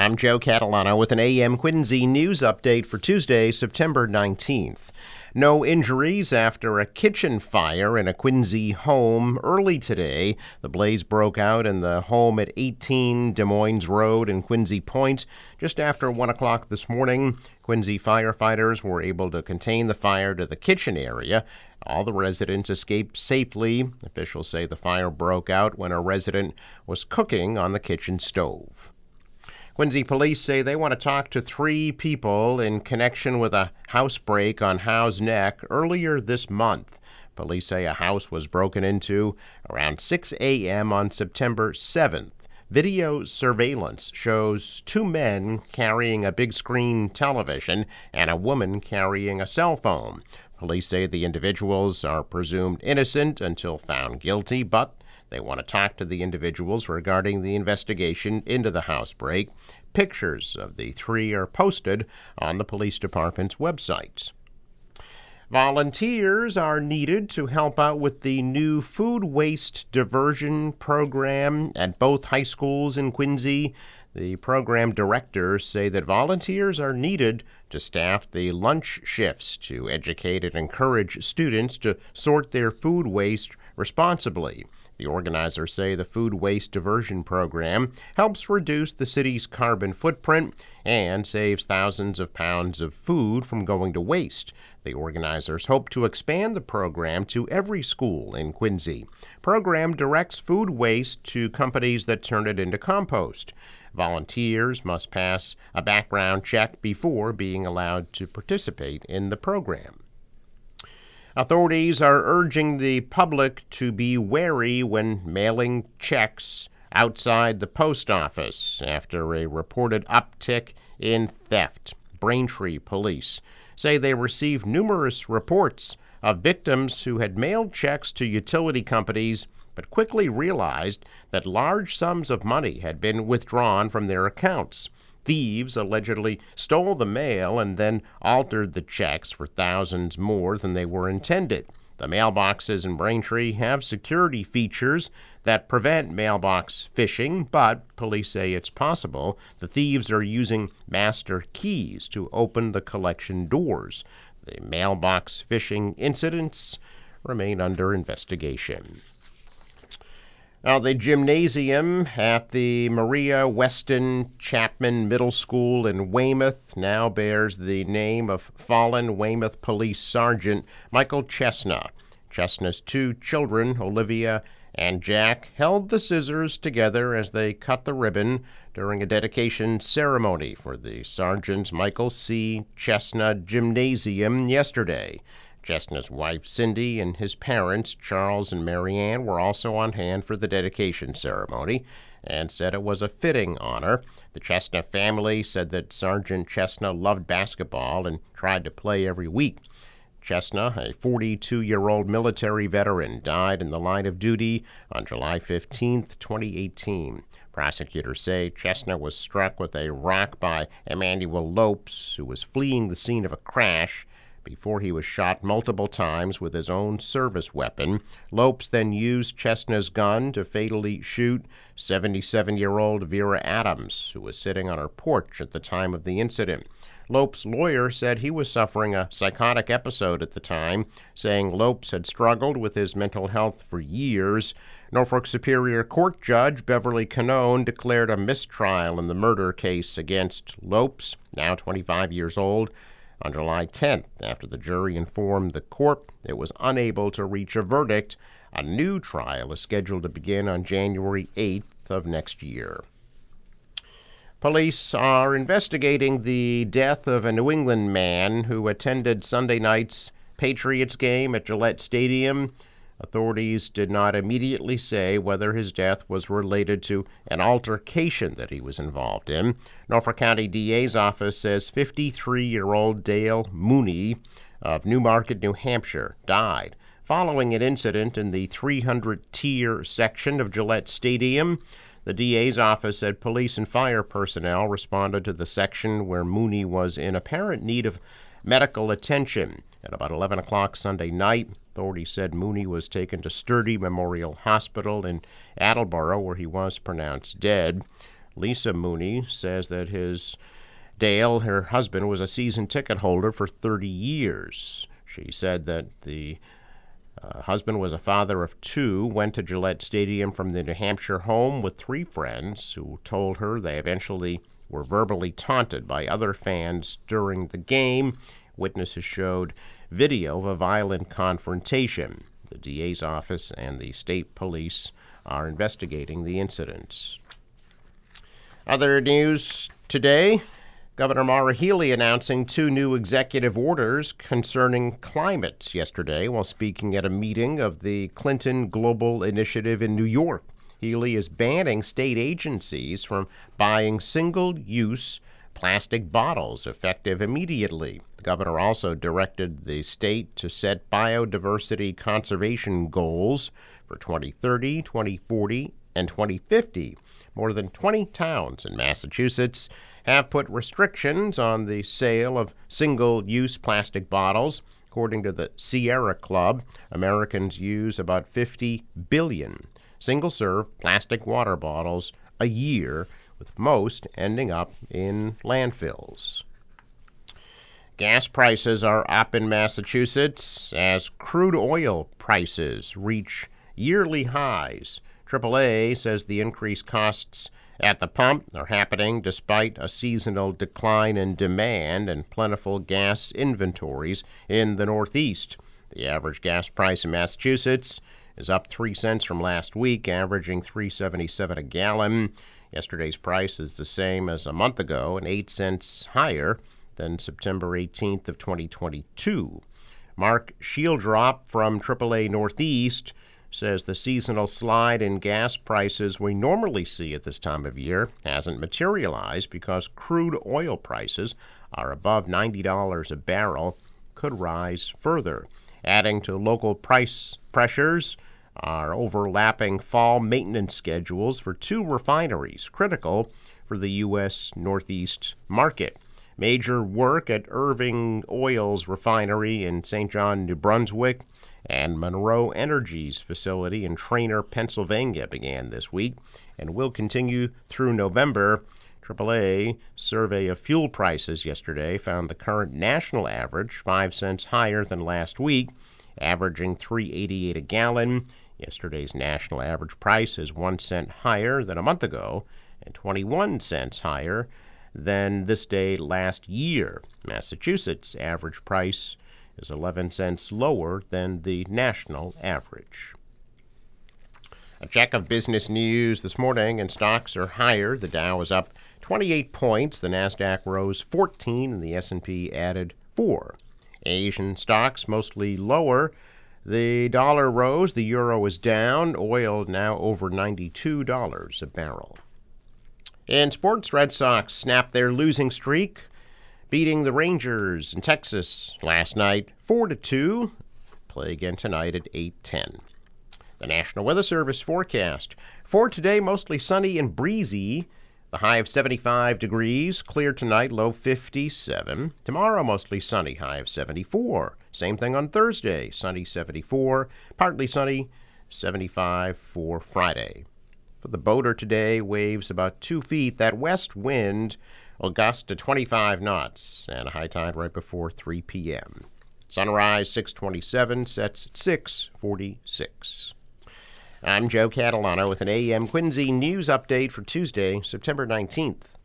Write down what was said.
I'm Joe Catalano with an AM Quincy news update for Tuesday, September 19th. No injuries after a kitchen fire in a Quincy home early today. The blaze broke out in the home at 18 Des Moines Road in Quincy Point just after 1 o'clock this morning. Quincy firefighters were able to contain the fire to the kitchen area. All the residents escaped safely. Officials say the fire broke out when a resident was cooking on the kitchen stove. Quincy police say they want to talk to three people in connection with a housebreak on Hough's Neck earlier this month. Police say a house was broken into around 6 a.m. on September 7th. Video surveillance shows two men carrying a big screen television and a woman carrying a cell phone. Police say the individuals are presumed innocent until found guilty, but they want to talk to the individuals regarding the investigation into the house break. Pictures of the three are posted on the police department's website. Volunteers are needed to help out with the new food waste diversion program at both high schools in Quincy. The program directors say that volunteers are needed to staff the lunch shifts to educate and encourage students to sort their food waste responsibly. The organizers say the food waste diversion program helps reduce the city's carbon footprint and saves thousands of pounds of food from going to waste. The organizers hope to expand the program to every school in Quincy. Program directs food waste to companies that turn it into compost. Volunteers must pass a background check before being allowed to participate in the program. Authorities are urging the public to be wary when mailing checks outside the post office after a reported uptick in theft. Braintree police say they received numerous reports of victims who had mailed checks to utility companies but quickly realized that large sums of money had been withdrawn from their accounts. Thieves allegedly stole the mail and then altered the checks for thousands more than they were intended. The mailboxes in Braintree have security features that prevent mailbox fishing, but police say it's possible the thieves are using master keys to open the collection doors. The mailbox fishing incidents remain under investigation. Now, the gymnasium at the Maria Weston Chapman Middle School in Weymouth now bears the name of fallen Weymouth Police Sergeant Michael Chesna. Chesna's two children, Olivia and Jack, held the scissors together as they cut the ribbon during a dedication ceremony for the Sergeant's Michael C. Chesna Gymnasium yesterday. Chesna's wife, Cindy, and his parents, Charles and Marianne, were also on hand for the dedication ceremony and said it was a fitting honor. The Chesna family said that Sergeant Chesna loved basketball and tried to play every week. Chesna, a 42 year old military veteran, died in the line of duty on July 15, 2018. Prosecutors say Chesna was struck with a rock by Emmanuel Lopes, who was fleeing the scene of a crash before he was shot multiple times with his own service weapon. Lopes then used Chesna's gun to fatally shoot 77 year old Vera Adams, who was sitting on her porch at the time of the incident. Lopes' lawyer said he was suffering a psychotic episode at the time, saying Lopes had struggled with his mental health for years. Norfolk Superior Court Judge Beverly Cannone declared a mistrial in the murder case against Lopes, now 25 years old on July 10th after the jury informed the court it was unable to reach a verdict. A new trial is scheduled to begin on January 8th of next year. Police are investigating the death of a New England man who attended Sunday night's Patriots game at Gillette Stadium Authorities did not immediately say whether his death was related to an altercation that he was involved in. Norfolk County DA's office says 53 year old Dale Mooney of Newmarket, New Hampshire, died following an incident in the 300 tier section of Gillette Stadium. The DA's office said police and fire personnel responded to the section where Mooney was in apparent need of medical attention. At about 11 o'clock Sunday night, authorities said Mooney was taken to Sturdy Memorial Hospital in Attleboro, where he was pronounced dead. Lisa Mooney says that his Dale, her husband, was a season ticket holder for 30 years. She said that the uh, husband was a father of two, went to Gillette Stadium from the New Hampshire home with three friends who told her they eventually were verbally taunted by other fans during the game. Witnesses showed video of a violent confrontation. The DA's office and the state police are investigating the incidents. Other news today Governor Maura Healey announcing two new executive orders concerning climate yesterday while speaking at a meeting of the Clinton Global Initiative in New York. Healey is banning state agencies from buying single use plastic bottles effective immediately. The governor also directed the state to set biodiversity conservation goals for 2030, 2040, and 2050. More than 20 towns in Massachusetts have put restrictions on the sale of single use plastic bottles. According to the Sierra Club, Americans use about 50 billion single serve plastic water bottles a year, with most ending up in landfills. Gas prices are up in Massachusetts as crude oil prices reach yearly highs. AAA says the increased costs at the pump are happening despite a seasonal decline in demand and plentiful gas inventories in the Northeast. The average gas price in Massachusetts is up 3 cents from last week, averaging 3.77 a gallon. Yesterday's price is the same as a month ago and 8 cents higher than September 18th of 2022. Mark Schieldrop from AAA Northeast says the seasonal slide in gas prices we normally see at this time of year hasn't materialized because crude oil prices are above $90 a barrel, could rise further. Adding to local price pressures are overlapping fall maintenance schedules for two refineries, critical for the U.S. Northeast market. Major work at Irving Oil's refinery in St. John, New Brunswick and Monroe Energy's facility in Trainer, Pennsylvania began this week and will continue through November. AAA survey of fuel prices yesterday found the current national average 5 cents higher than last week, averaging 3.88 a gallon. Yesterday's national average price is 1 cent higher than a month ago and 21 cents higher than this day last year. Massachusetts average price is 11 cents lower than the national average. A check of business news this morning, and stocks are higher. The Dow is up 28 points, the Nasdaq rose 14, and the S&P added 4. Asian stocks mostly lower. The dollar rose, the euro is down, oil now over $92 a barrel. In sports, Red Sox snapped their losing streak beating the Rangers in Texas last night 4 to 2. Play again tonight at 8:10. The National Weather Service forecast for today mostly sunny and breezy. The high of 75 degrees, clear tonight, low 57. Tomorrow mostly sunny, high of 74. Same thing on Thursday, sunny 74, partly sunny 75 for Friday. For the boater today, waves about 2 feet. That west wind will gust to 25 knots and a high tide right before 3 p.m. Sunrise 627 sets at 646. I'm Joe Catalano with an AM Quincy news update for Tuesday, September 19th.